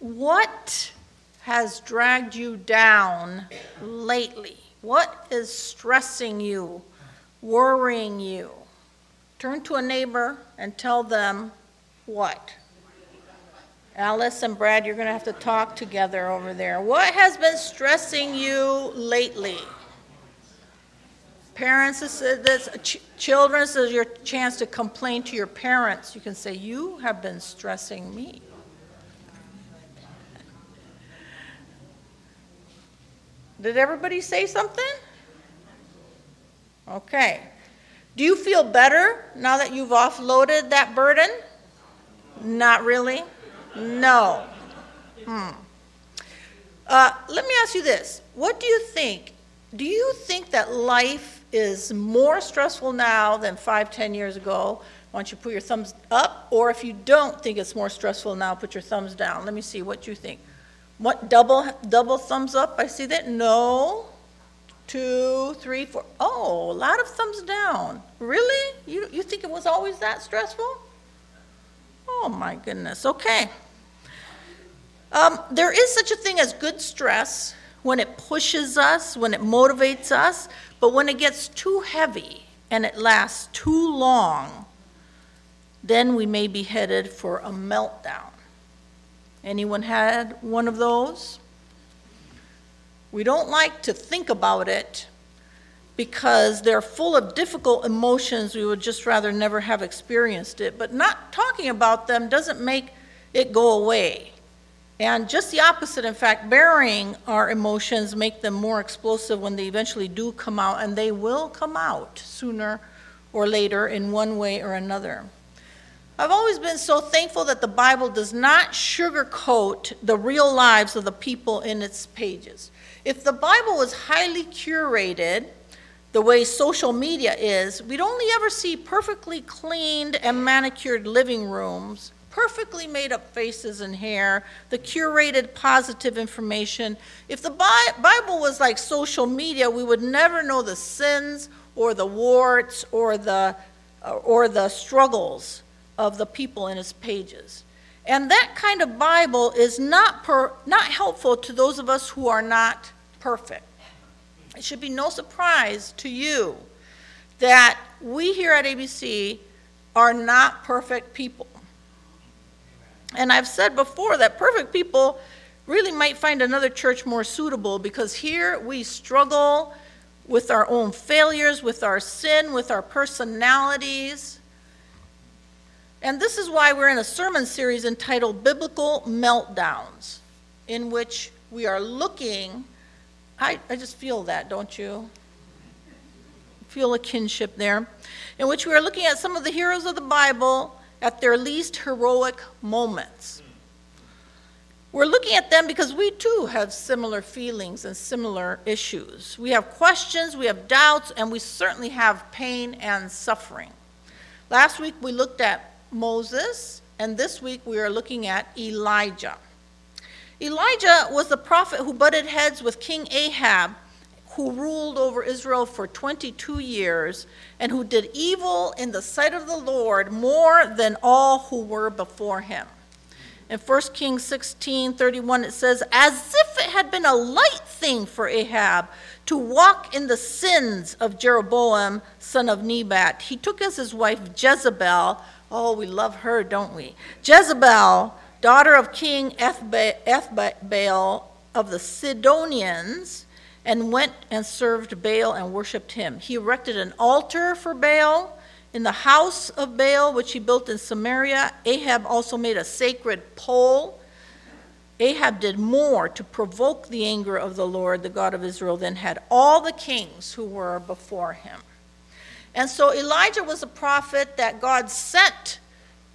What has dragged you down lately? What is stressing you, worrying you? Turn to a neighbor and tell them what? Alice and Brad, you're going to have to talk together over there. What has been stressing you lately? Parents, this, uh, this, ch- children, this is your chance to complain to your parents. You can say, You have been stressing me. Did everybody say something? Okay. Do you feel better now that you've offloaded that burden? Not really? No. Hmm. Uh, let me ask you this. What do you think? Do you think that life is more stressful now than five, ten years ago? Why don't you put your thumbs up? Or if you don't think it's more stressful now, put your thumbs down. Let me see what you think. What double double thumbs up? I see that. No. Two, three, four. Oh, a lot of thumbs down. Really? You you think it was always that stressful? Oh my goodness. Okay. Um, there is such a thing as good stress when it pushes us, when it motivates us, but when it gets too heavy and it lasts too long, then we may be headed for a meltdown. Anyone had one of those? We don't like to think about it because they're full of difficult emotions. We would just rather never have experienced it. But not talking about them doesn't make it go away. And just the opposite, in fact, burying our emotions make them more explosive when they eventually do come out, and they will come out sooner or later in one way or another. I've always been so thankful that the Bible does not sugarcoat the real lives of the people in its pages. If the Bible was highly curated, the way social media is, we'd only ever see perfectly cleaned and manicured living rooms, perfectly made up faces and hair, the curated positive information. If the Bible was like social media, we would never know the sins or the warts or the, or the struggles of the people in its pages. And that kind of Bible is not, per, not helpful to those of us who are not perfect. It should be no surprise to you that we here at ABC are not perfect people. And I've said before that perfect people really might find another church more suitable because here we struggle with our own failures, with our sin, with our personalities. And this is why we're in a sermon series entitled Biblical Meltdowns, in which we are looking. I, I just feel that, don't you? Feel a kinship there. In which we are looking at some of the heroes of the Bible at their least heroic moments. We're looking at them because we too have similar feelings and similar issues. We have questions, we have doubts, and we certainly have pain and suffering. Last week we looked at Moses, and this week we are looking at Elijah. Elijah was the prophet who butted heads with King Ahab, who ruled over Israel for 22 years, and who did evil in the sight of the Lord more than all who were before him. In 1 Kings 16 31, it says, As if it had been a light thing for Ahab to walk in the sins of Jeroboam, son of Nebat, he took as his wife Jezebel Oh, we love her, don't we? Jezebel, daughter of King Ethbaal of the Sidonians, and went and served Baal and worshipped him. He erected an altar for Baal in the house of Baal, which he built in Samaria. Ahab also made a sacred pole. Ahab did more to provoke the anger of the Lord, the God of Israel, than had all the kings who were before him. And so Elijah was a prophet that God sent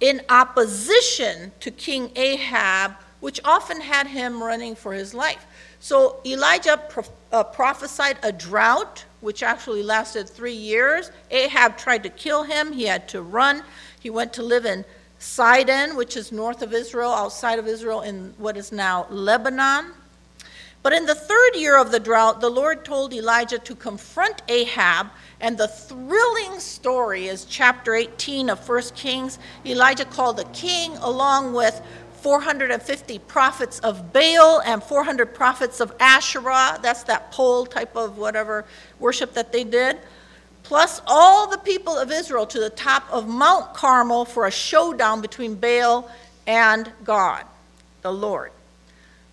in opposition to King Ahab, which often had him running for his life. So Elijah pro- uh, prophesied a drought, which actually lasted three years. Ahab tried to kill him, he had to run. He went to live in Sidon, which is north of Israel, outside of Israel, in what is now Lebanon. But in the third year of the drought, the Lord told Elijah to confront Ahab and the thrilling story is chapter 18 of 1 Kings. Elijah called the king along with 450 prophets of Baal and 400 prophets of Asherah. That's that pole type of whatever worship that they did. Plus all the people of Israel to the top of Mount Carmel for a showdown between Baal and God, the Lord.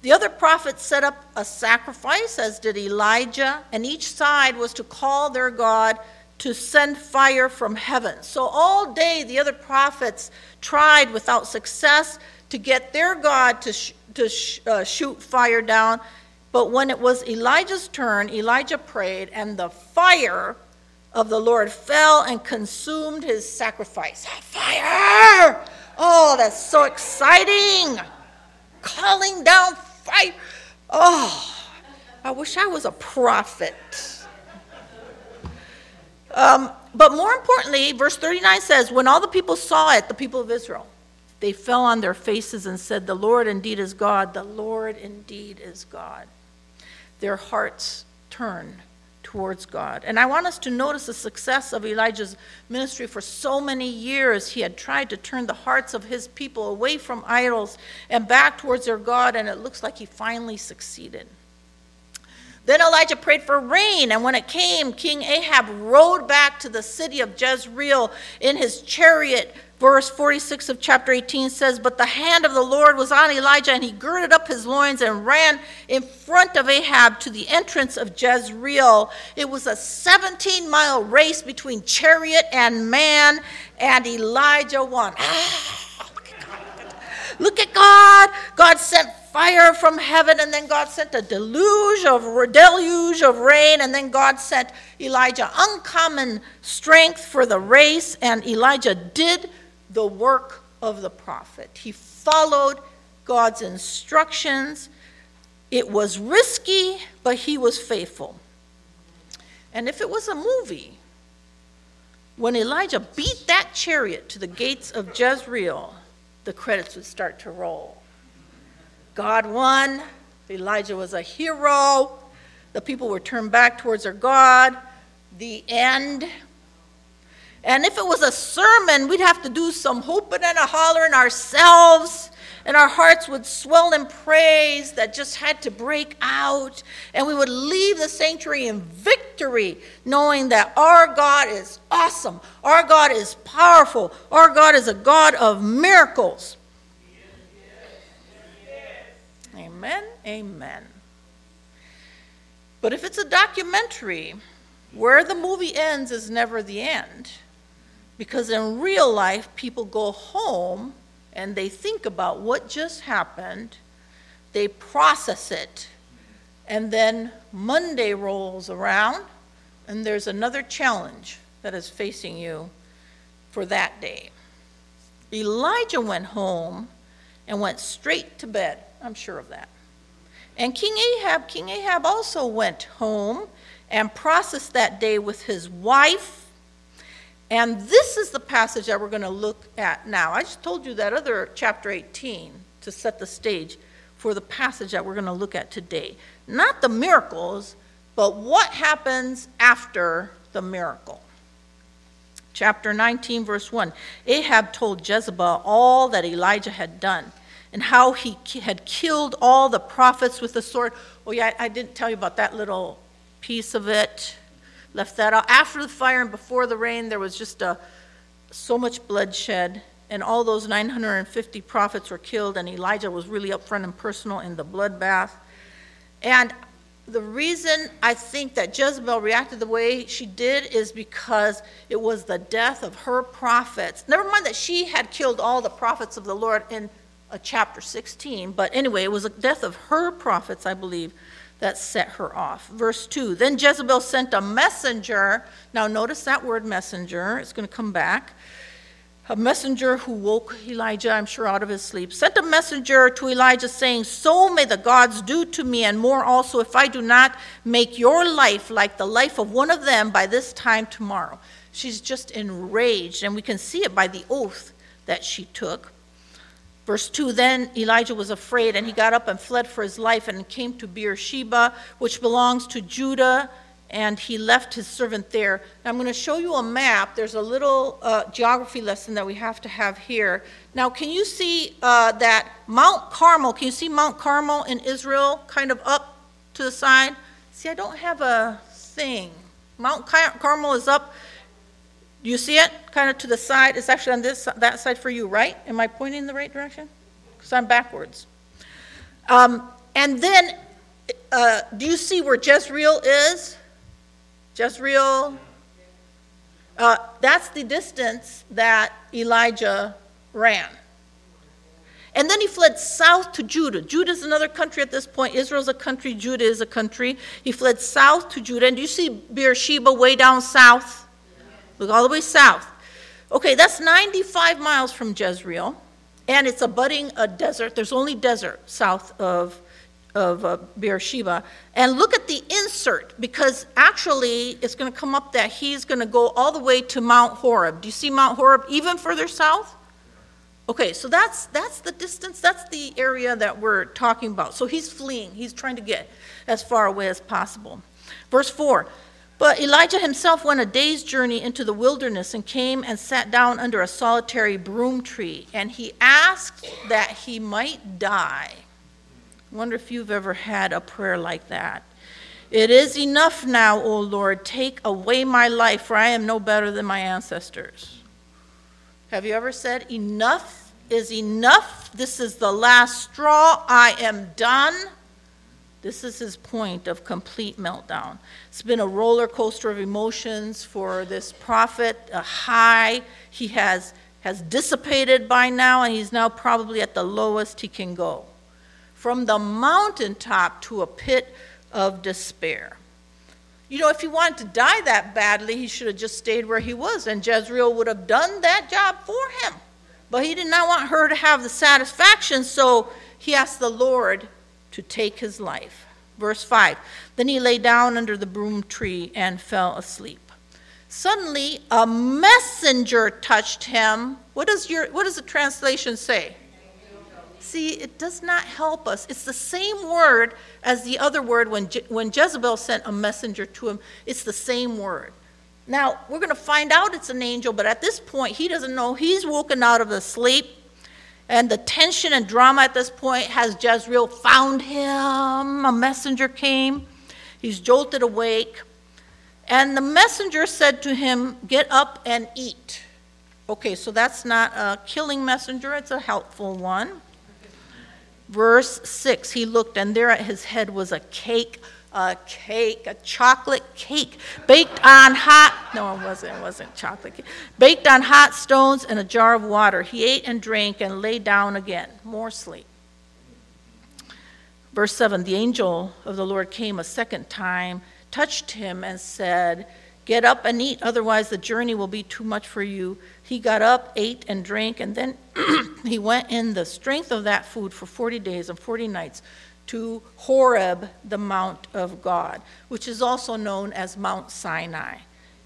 The other prophets set up a sacrifice, as did Elijah, and each side was to call their God to send fire from heaven. So all day the other prophets tried without success to get their God to, sh- to sh- uh, shoot fire down. But when it was Elijah's turn, Elijah prayed, and the fire of the Lord fell and consumed his sacrifice. Fire! Oh, that's so exciting! Calling down fire. Oh, I wish I was a prophet. Um, but more importantly, verse 39 says, When all the people saw it, the people of Israel, they fell on their faces and said, The Lord indeed is God, the Lord indeed is God. Their hearts turned towards God. And I want us to notice the success of Elijah's ministry for so many years. He had tried to turn the hearts of his people away from idols and back towards their God, and it looks like he finally succeeded. Then Elijah prayed for rain, and when it came, King Ahab rode back to the city of Jezreel in his chariot. Verse 46 of chapter 18 says, But the hand of the Lord was on Elijah, and he girded up his loins and ran in front of Ahab to the entrance of Jezreel. It was a 17 mile race between chariot and man, and Elijah won. Ah, look at God. God sent fire from heaven, and then God sent a deluge of deluge of rain, and then God sent Elijah uncommon strength for the race, and Elijah did the work of the prophet. He followed God's instructions. It was risky, but he was faithful. And if it was a movie, when Elijah beat that chariot to the gates of Jezreel, the credits would start to roll. God won. Elijah was a hero. The people were turned back towards their God. The end. And if it was a sermon, we'd have to do some whooping and a hollering ourselves, and our hearts would swell in praise that just had to break out. And we would leave the sanctuary in victory, knowing that our God is awesome, our God is powerful, our God is a God of miracles. Amen, amen. But if it's a documentary, where the movie ends is never the end. Because in real life, people go home and they think about what just happened, they process it, and then Monday rolls around, and there's another challenge that is facing you for that day. Elijah went home and went straight to bed. I'm sure of that. And King Ahab, King Ahab also went home and processed that day with his wife. And this is the passage that we're going to look at now. I just told you that other chapter 18 to set the stage for the passage that we're going to look at today. Not the miracles, but what happens after the miracle. Chapter 19, verse 1 Ahab told Jezebel all that Elijah had done and how he had killed all the prophets with the sword. Oh, yeah, I didn't tell you about that little piece of it. Left that out. After the fire and before the rain, there was just a, so much bloodshed, and all those 950 prophets were killed, and Elijah was really up front and personal in the bloodbath. And the reason I think that Jezebel reacted the way she did is because it was the death of her prophets. Never mind that she had killed all the prophets of the Lord in a chapter 16. But anyway, it was the death of her prophets, I believe, that set her off. Verse 2 Then Jezebel sent a messenger. Now, notice that word messenger. It's going to come back. A messenger who woke Elijah, I'm sure, out of his sleep, sent a messenger to Elijah saying, So may the gods do to me, and more also, if I do not make your life like the life of one of them by this time tomorrow. She's just enraged, and we can see it by the oath that she took. Verse 2 Then Elijah was afraid, and he got up and fled for his life and came to Beersheba, which belongs to Judah, and he left his servant there. Now, I'm going to show you a map. There's a little uh, geography lesson that we have to have here. Now, can you see uh, that Mount Carmel? Can you see Mount Carmel in Israel, kind of up to the side? See, I don't have a thing. Mount Carmel is up. Do you see it? Kind of to the side. It's actually on this that side for you, right? Am I pointing in the right direction? Because I'm backwards. Um, and then, uh, do you see where Jezreel is? Jezreel. Uh, that's the distance that Elijah ran. And then he fled south to Judah. Judah is another country at this point. Israel's a country, Judah is a country. He fled south to Judah. And do you see Beersheba way down south? Look all the way south. Okay, that's 95 miles from Jezreel, and it's abutting a desert. There's only desert south of, of uh, Beersheba. And look at the insert, because actually it's going to come up that he's going to go all the way to Mount Horeb. Do you see Mount Horeb even further south? Okay, so that's that's the distance, that's the area that we're talking about. So he's fleeing, he's trying to get as far away as possible. Verse 4 But Elijah himself went a day's journey into the wilderness and came and sat down under a solitary broom tree, and he asked that he might die. Wonder if you've ever had a prayer like that. It is enough now, O Lord, take away my life, for I am no better than my ancestors. Have you ever said, Enough is enough? This is the last straw. I am done. This is his point of complete meltdown. It's been a roller coaster of emotions for this prophet, a high. He has, has dissipated by now, and he's now probably at the lowest he can go. From the mountaintop to a pit of despair. You know, if he wanted to die that badly, he should have just stayed where he was, and Jezebel would have done that job for him. But he did not want her to have the satisfaction, so he asked the Lord to take his life. Verse 5 Then he lay down under the broom tree and fell asleep. Suddenly, a messenger touched him. What does, your, what does the translation say? See, it does not help us. It's the same word as the other word when, Je- when Jezebel sent a messenger to him. It's the same word. Now, we're going to find out it's an angel, but at this point, he doesn't know. He's woken out of the sleep. And the tension and drama at this point has Jezebel found him. A messenger came. He's jolted awake. And the messenger said to him, Get up and eat. Okay, so that's not a killing messenger, it's a helpful one. Verse 6 He looked, and there at his head was a cake, a cake, a chocolate cake, baked on hot, no, it wasn't, it wasn't chocolate cake, baked on hot stones and a jar of water. He ate and drank and lay down again. More sleep. Verse 7 The angel of the Lord came a second time, touched him, and said, Get up and eat, otherwise the journey will be too much for you. He got up, ate, and drank, and then he went in the strength of that food for 40 days and 40 nights to Horeb, the Mount of God, which is also known as Mount Sinai.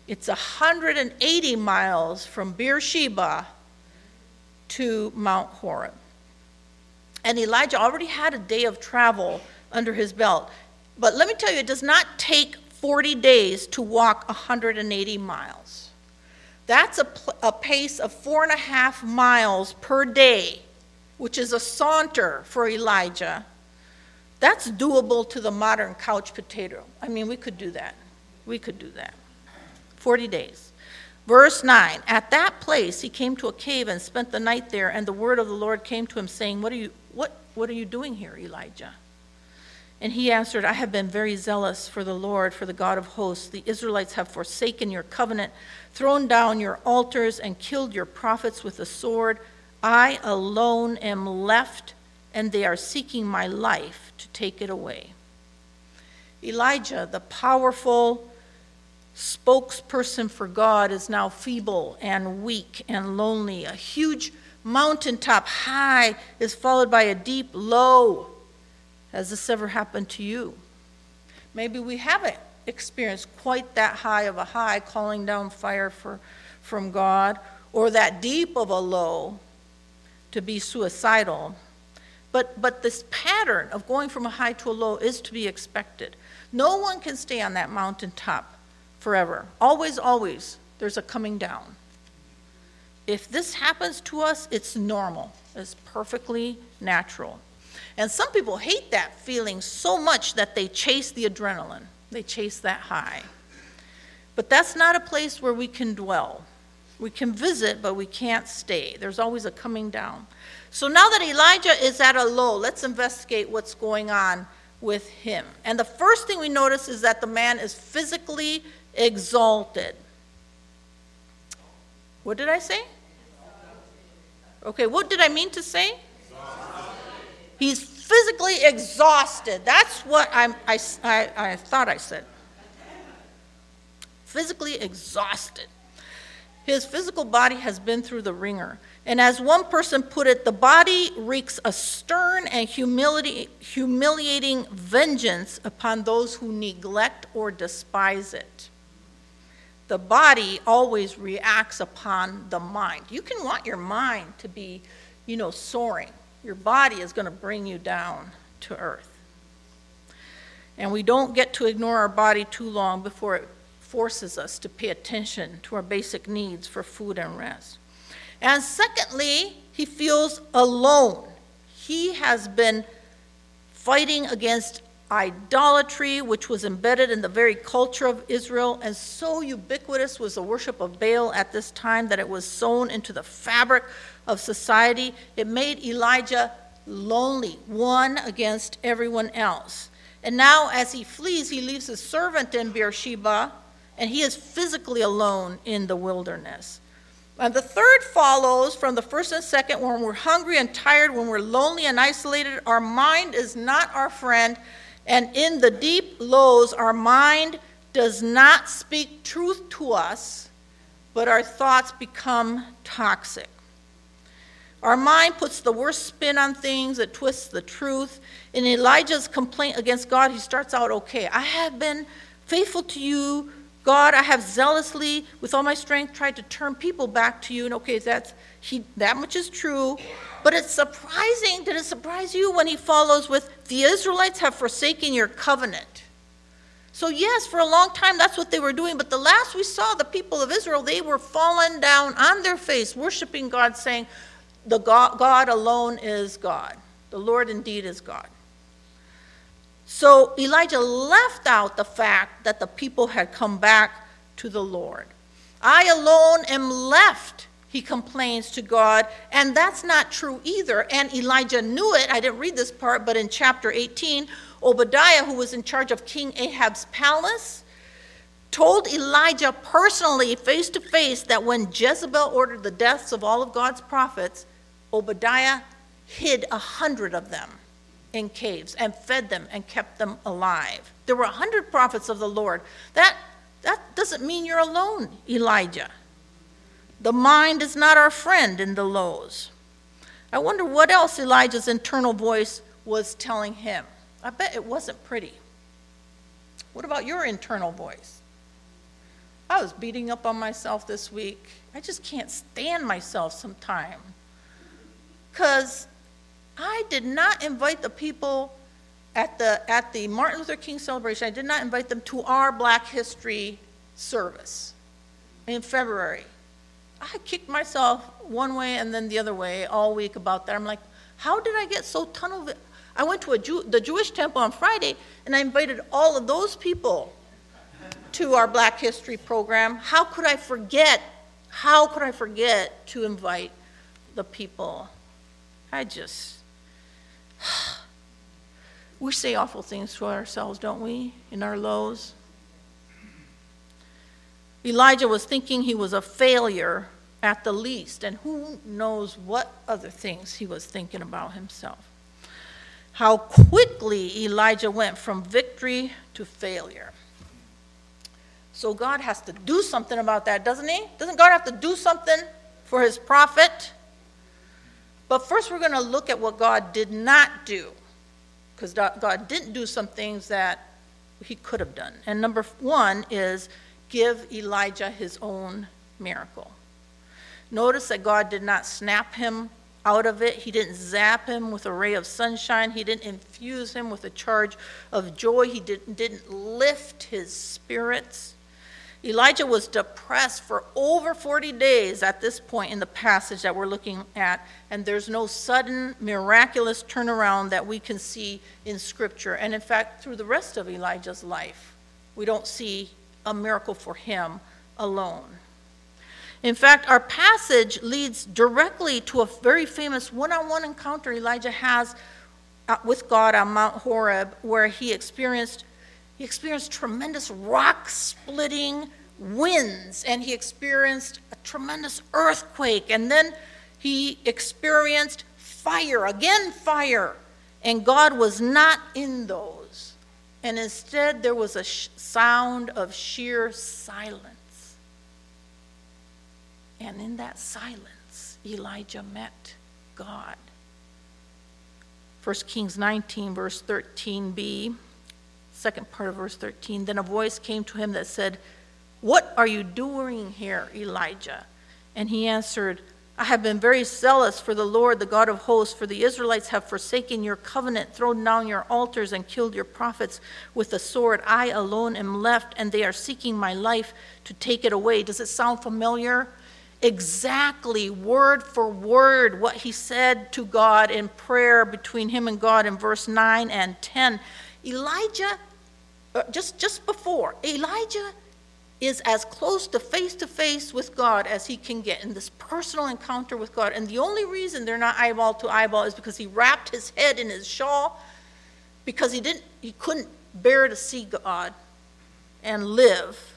It's 180 miles from Beersheba to Mount Horeb. And Elijah already had a day of travel under his belt. But let me tell you, it does not take 40 days to walk 180 miles. That's a, a pace of four and a half miles per day, which is a saunter for Elijah. That's doable to the modern couch potato. I mean, we could do that. We could do that. 40 days. Verse 9 At that place he came to a cave and spent the night there, and the word of the Lord came to him, saying, What are you, what, what are you doing here, Elijah? And he answered, I have been very zealous for the Lord, for the God of hosts. The Israelites have forsaken your covenant, thrown down your altars, and killed your prophets with the sword. I alone am left, and they are seeking my life to take it away. Elijah, the powerful spokesperson for God, is now feeble and weak and lonely. A huge mountaintop high is followed by a deep low. Has this ever happened to you? Maybe we haven't experienced quite that high of a high, calling down fire for, from God, or that deep of a low to be suicidal. But, but this pattern of going from a high to a low is to be expected. No one can stay on that mountaintop forever. Always, always, there's a coming down. If this happens to us, it's normal, it's perfectly natural. And some people hate that feeling so much that they chase the adrenaline, they chase that high. But that's not a place where we can dwell. We can visit, but we can't stay. There's always a coming down. So now that Elijah is at a low, let's investigate what's going on with him. And the first thing we notice is that the man is physically exalted. What did I say? Okay, what did I mean to say? He's physically exhausted. That's what I'm, I, I, I thought I said. Physically exhausted. His physical body has been through the wringer. And as one person put it, the body wreaks a stern and humiliating vengeance upon those who neglect or despise it. The body always reacts upon the mind. You can want your mind to be, you know, soaring. Your body is going to bring you down to earth. And we don't get to ignore our body too long before it forces us to pay attention to our basic needs for food and rest. And secondly, he feels alone. He has been fighting against idolatry, which was embedded in the very culture of Israel, and so ubiquitous was the worship of Baal at this time that it was sewn into the fabric of society. It made Elijah lonely, one against everyone else. And now, as he flees, he leaves his servant in Beersheba, and he is physically alone in the wilderness. And the third follows from the first and second when we're hungry and tired, when we're lonely and isolated, our mind is not our friend. And in the deep lows, our mind does not speak truth to us, but our thoughts become toxic. Our mind puts the worst spin on things, it twists the truth. In Elijah's complaint against God, he starts out okay. I have been faithful to you God, I have zealously, with all my strength, tried to turn people back to you. And okay, that's he, that much is true. But it's surprising. Did it surprise you when he follows with, the Israelites have forsaken your covenant? So, yes, for a long time, that's what they were doing. But the last we saw, the people of Israel, they were fallen down on their face, worshiping God, saying, the God, God alone is God. The Lord indeed is God. So Elijah left out the fact that the people had come back to the Lord. I alone am left, he complains to God, and that's not true either. And Elijah knew it. I didn't read this part, but in chapter 18, Obadiah, who was in charge of King Ahab's palace, told Elijah personally, face to face, that when Jezebel ordered the deaths of all of God's prophets, Obadiah hid a hundred of them in caves and fed them and kept them alive. There were a hundred prophets of the Lord. That, that doesn't mean you're alone, Elijah. The mind is not our friend in the lows. I wonder what else Elijah's internal voice was telling him. I bet it wasn't pretty. What about your internal voice? I was beating up on myself this week. I just can't stand myself sometimes. Because I did not invite the people at the, at the Martin Luther King celebration, I did not invite them to our Black History service in February. I kicked myself one way and then the other way all week about that. I'm like, how did I get so tunnel? I went to a Jew, the Jewish temple on Friday and I invited all of those people to our Black History program. How could I forget? How could I forget to invite the people? I just we say awful things to ourselves, don't we, in our lows? Elijah was thinking he was a failure at the least, and who knows what other things he was thinking about himself. How quickly Elijah went from victory to failure. So God has to do something about that, doesn't he? Doesn't God have to do something for his prophet? But first, we're going to look at what God did not do, because God didn't do some things that he could have done. And number one is give Elijah his own miracle. Notice that God did not snap him out of it. He didn't zap him with a ray of sunshine. He didn't infuse him with a charge of joy. He didn't, didn't lift his spirits. Elijah was depressed for over 40 days at this point in the passage that we're looking at, and there's no sudden miraculous turnaround that we can see in Scripture. And in fact, through the rest of Elijah's life, we don't see a miracle for him alone. In fact, our passage leads directly to a very famous one on one encounter Elijah has uh, with God on Mount Horeb, where he experienced he experienced tremendous rock splitting winds, and he experienced a tremendous earthquake, and then he experienced fire, again fire, and God was not in those. And instead, there was a sh- sound of sheer silence. And in that silence, Elijah met God. 1 Kings 19, verse 13b second part of verse 13. Then a voice came to him that said, What are you doing here, Elijah? And he answered, I have been very zealous for the Lord, the God of hosts, for the Israelites have forsaken your covenant, thrown down your altars, and killed your prophets with the sword. I alone am left, and they are seeking my life to take it away. Does it sound familiar? Exactly, word for word, what he said to God in prayer between him and God in verse 9 and 10. Elijah uh, just, just before, Elijah is as close to face to face with God as he can get in this personal encounter with God. And the only reason they're not eyeball to eyeball is because he wrapped his head in his shawl because he didn't he couldn't bear to see God and live.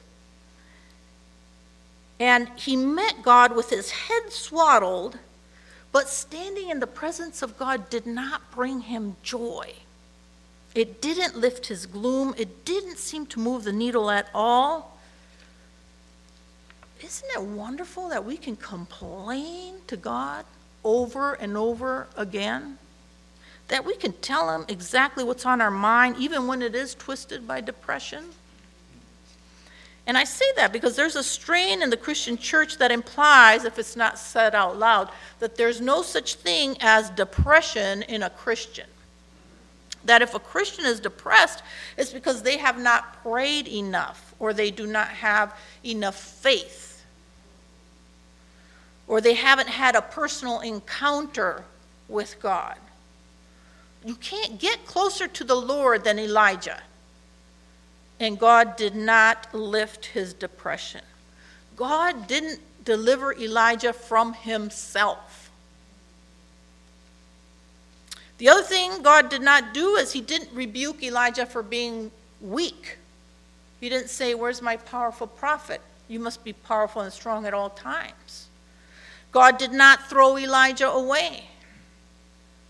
And he met God with his head swaddled, but standing in the presence of God did not bring him joy. It didn't lift his gloom, it didn't seem to move the needle at all. Isn't it wonderful that we can complain to God over and over again? That we can tell Him exactly what's on our mind, even when it is twisted by depression? And I say that because there's a strain in the Christian church that implies, if it's not said out loud, that there's no such thing as depression in a Christian that if a Christian is depressed, it's because they have not prayed enough or they do not have enough faith or they haven't had a personal encounter with God. You can't get closer to the Lord than Elijah. And God did not lift his depression. God didn't deliver Elijah from himself. The other thing God did not do is he didn't rebuke Elijah for being weak. He didn't say, Where's my powerful prophet? You must be powerful and strong at all times. God did not throw Elijah away.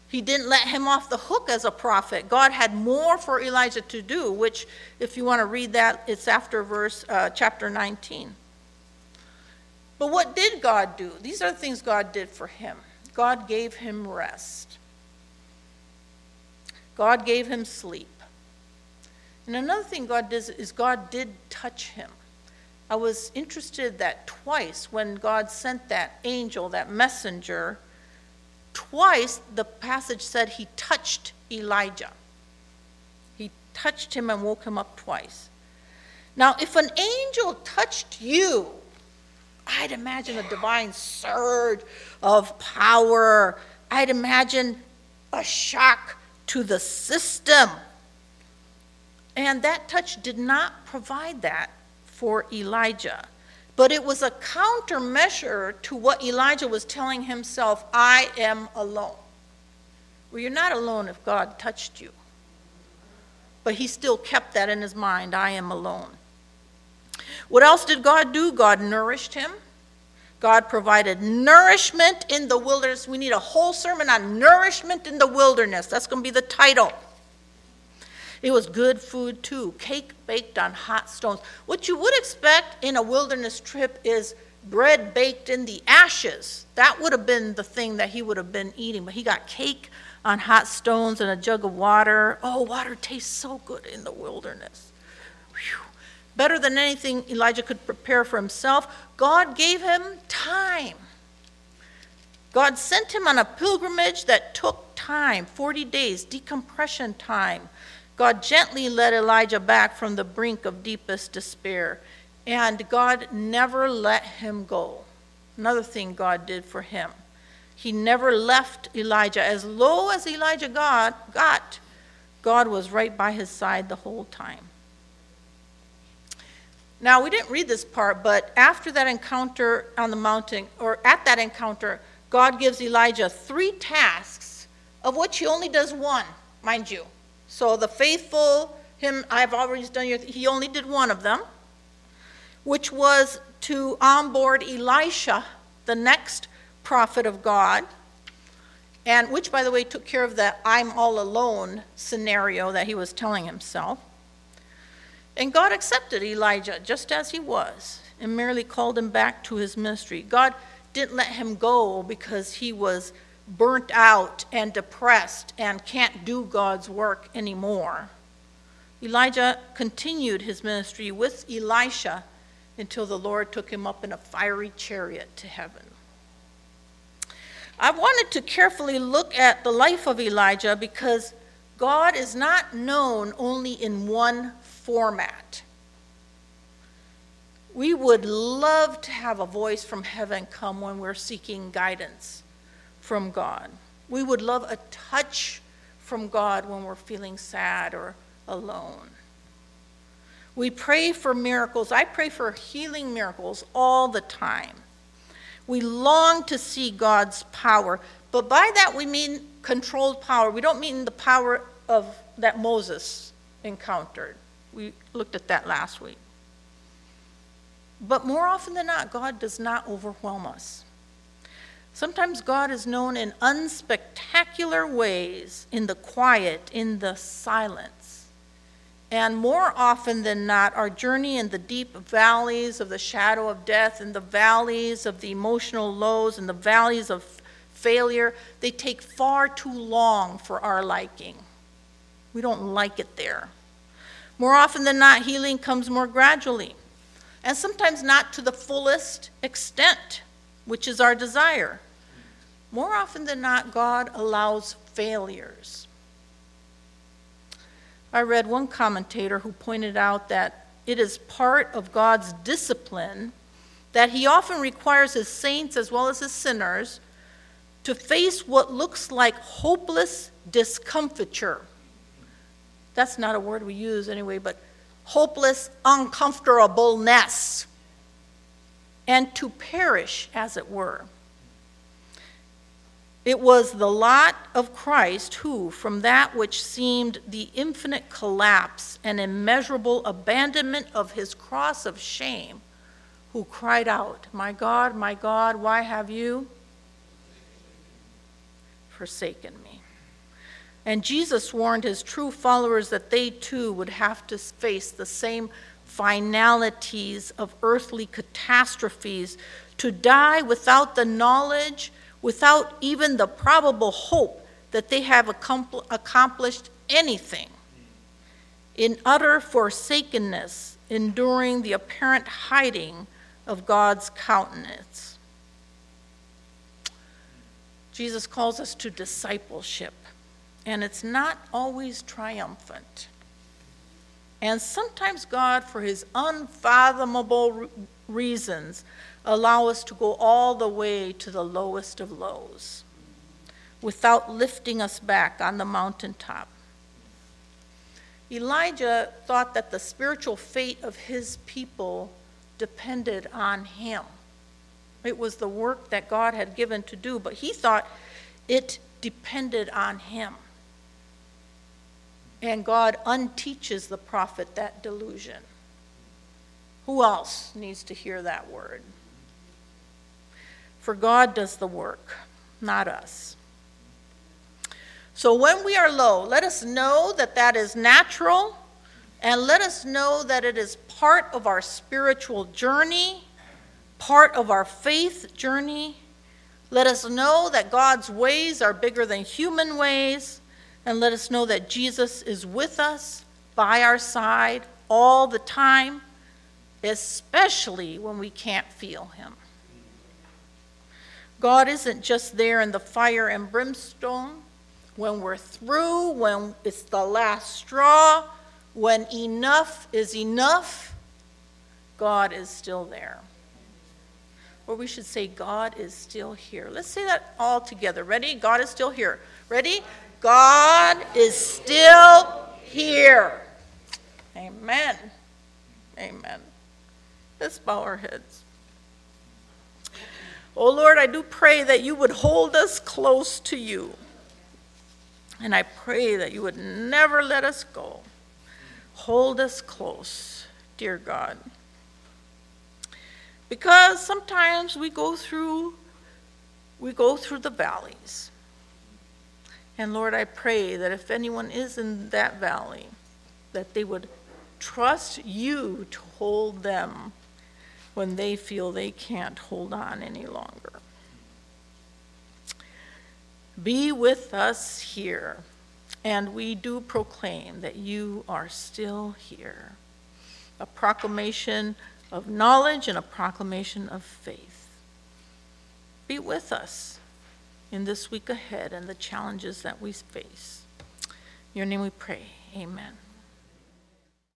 He didn't let him off the hook as a prophet. God had more for Elijah to do, which, if you want to read that, it's after verse uh, chapter 19. But what did God do? These are the things God did for him. God gave him rest. God gave him sleep. And another thing God does is God did touch him. I was interested that twice when God sent that angel, that messenger, twice the passage said he touched Elijah. He touched him and woke him up twice. Now, if an angel touched you, I'd imagine a divine surge of power. I'd imagine a shock to the system. And that touch did not provide that for Elijah. But it was a countermeasure to what Elijah was telling himself I am alone. Well, you're not alone if God touched you. But he still kept that in his mind I am alone. What else did God do? God nourished him. God provided nourishment in the wilderness. We need a whole sermon on nourishment in the wilderness. That's going to be the title. It was good food too, cake baked on hot stones. What you would expect in a wilderness trip is bread baked in the ashes. That would have been the thing that he would have been eating. But he got cake on hot stones and a jug of water. Oh, water tastes so good in the wilderness. Better than anything Elijah could prepare for himself, God gave him time. God sent him on a pilgrimage that took time 40 days, decompression time. God gently led Elijah back from the brink of deepest despair, and God never let him go. Another thing God did for him. He never left Elijah. As low as Elijah got, God was right by his side the whole time. Now, we didn't read this part, but after that encounter on the mountain, or at that encounter, God gives Elijah three tasks, of which he only does one, mind you. So the faithful, him, I've already done your, he only did one of them, which was to onboard Elisha, the next prophet of God, and which, by the way, took care of the I'm all alone scenario that he was telling himself. And God accepted Elijah just as he was and merely called him back to his ministry. God didn't let him go because he was burnt out and depressed and can't do God's work anymore. Elijah continued his ministry with Elisha until the Lord took him up in a fiery chariot to heaven. I wanted to carefully look at the life of Elijah because God is not known only in one format. We would love to have a voice from heaven come when we're seeking guidance from God. We would love a touch from God when we're feeling sad or alone. We pray for miracles. I pray for healing miracles all the time. We long to see God's power, but by that we mean controlled power. We don't mean the power of that Moses encountered. We looked at that last week. But more often than not, God does not overwhelm us. Sometimes God is known in unspectacular ways, in the quiet, in the silence. And more often than not, our journey in the deep valleys of the shadow of death, in the valleys of the emotional lows, in the valleys of failure, they take far too long for our liking. We don't like it there. More often than not, healing comes more gradually and sometimes not to the fullest extent, which is our desire. More often than not, God allows failures. I read one commentator who pointed out that it is part of God's discipline that He often requires His saints as well as His sinners to face what looks like hopeless discomfiture. That's not a word we use anyway, but hopeless uncomfortableness, and to perish, as it were. It was the lot of Christ who, from that which seemed the infinite collapse and immeasurable abandonment of his cross of shame, who cried out, My God, my God, why have you forsaken me? And Jesus warned his true followers that they too would have to face the same finalities of earthly catastrophes, to die without the knowledge, without even the probable hope that they have accomplished anything, in utter forsakenness, enduring the apparent hiding of God's countenance. Jesus calls us to discipleship and it's not always triumphant. And sometimes God, for his unfathomable reasons, allow us to go all the way to the lowest of lows without lifting us back on the mountaintop. Elijah thought that the spiritual fate of his people depended on him. It was the work that God had given to do, but he thought it depended on him. And God unteaches the prophet that delusion. Who else needs to hear that word? For God does the work, not us. So when we are low, let us know that that is natural, and let us know that it is part of our spiritual journey, part of our faith journey. Let us know that God's ways are bigger than human ways, and let us know that Jesus is with us, by our side, all the time, especially when we can't feel him. God isn't just there in the fire and brimstone. When we're through, when it's the last straw, when enough is enough, God is still there. Or we should say, God is still here. Let's say that all together. Ready? God is still here. Ready? God is still here. Amen. Amen. Let's bow our heads. Oh Lord, I do pray that you would hold us close to you. And I pray that you would never let us go. Hold us close, dear God. Because sometimes we go through we go through the valleys. And Lord, I pray that if anyone is in that valley, that they would trust you to hold them when they feel they can't hold on any longer. Be with us here, and we do proclaim that you are still here. A proclamation of knowledge and a proclamation of faith. Be with us in this week ahead and the challenges that we face. In your name we pray. Amen.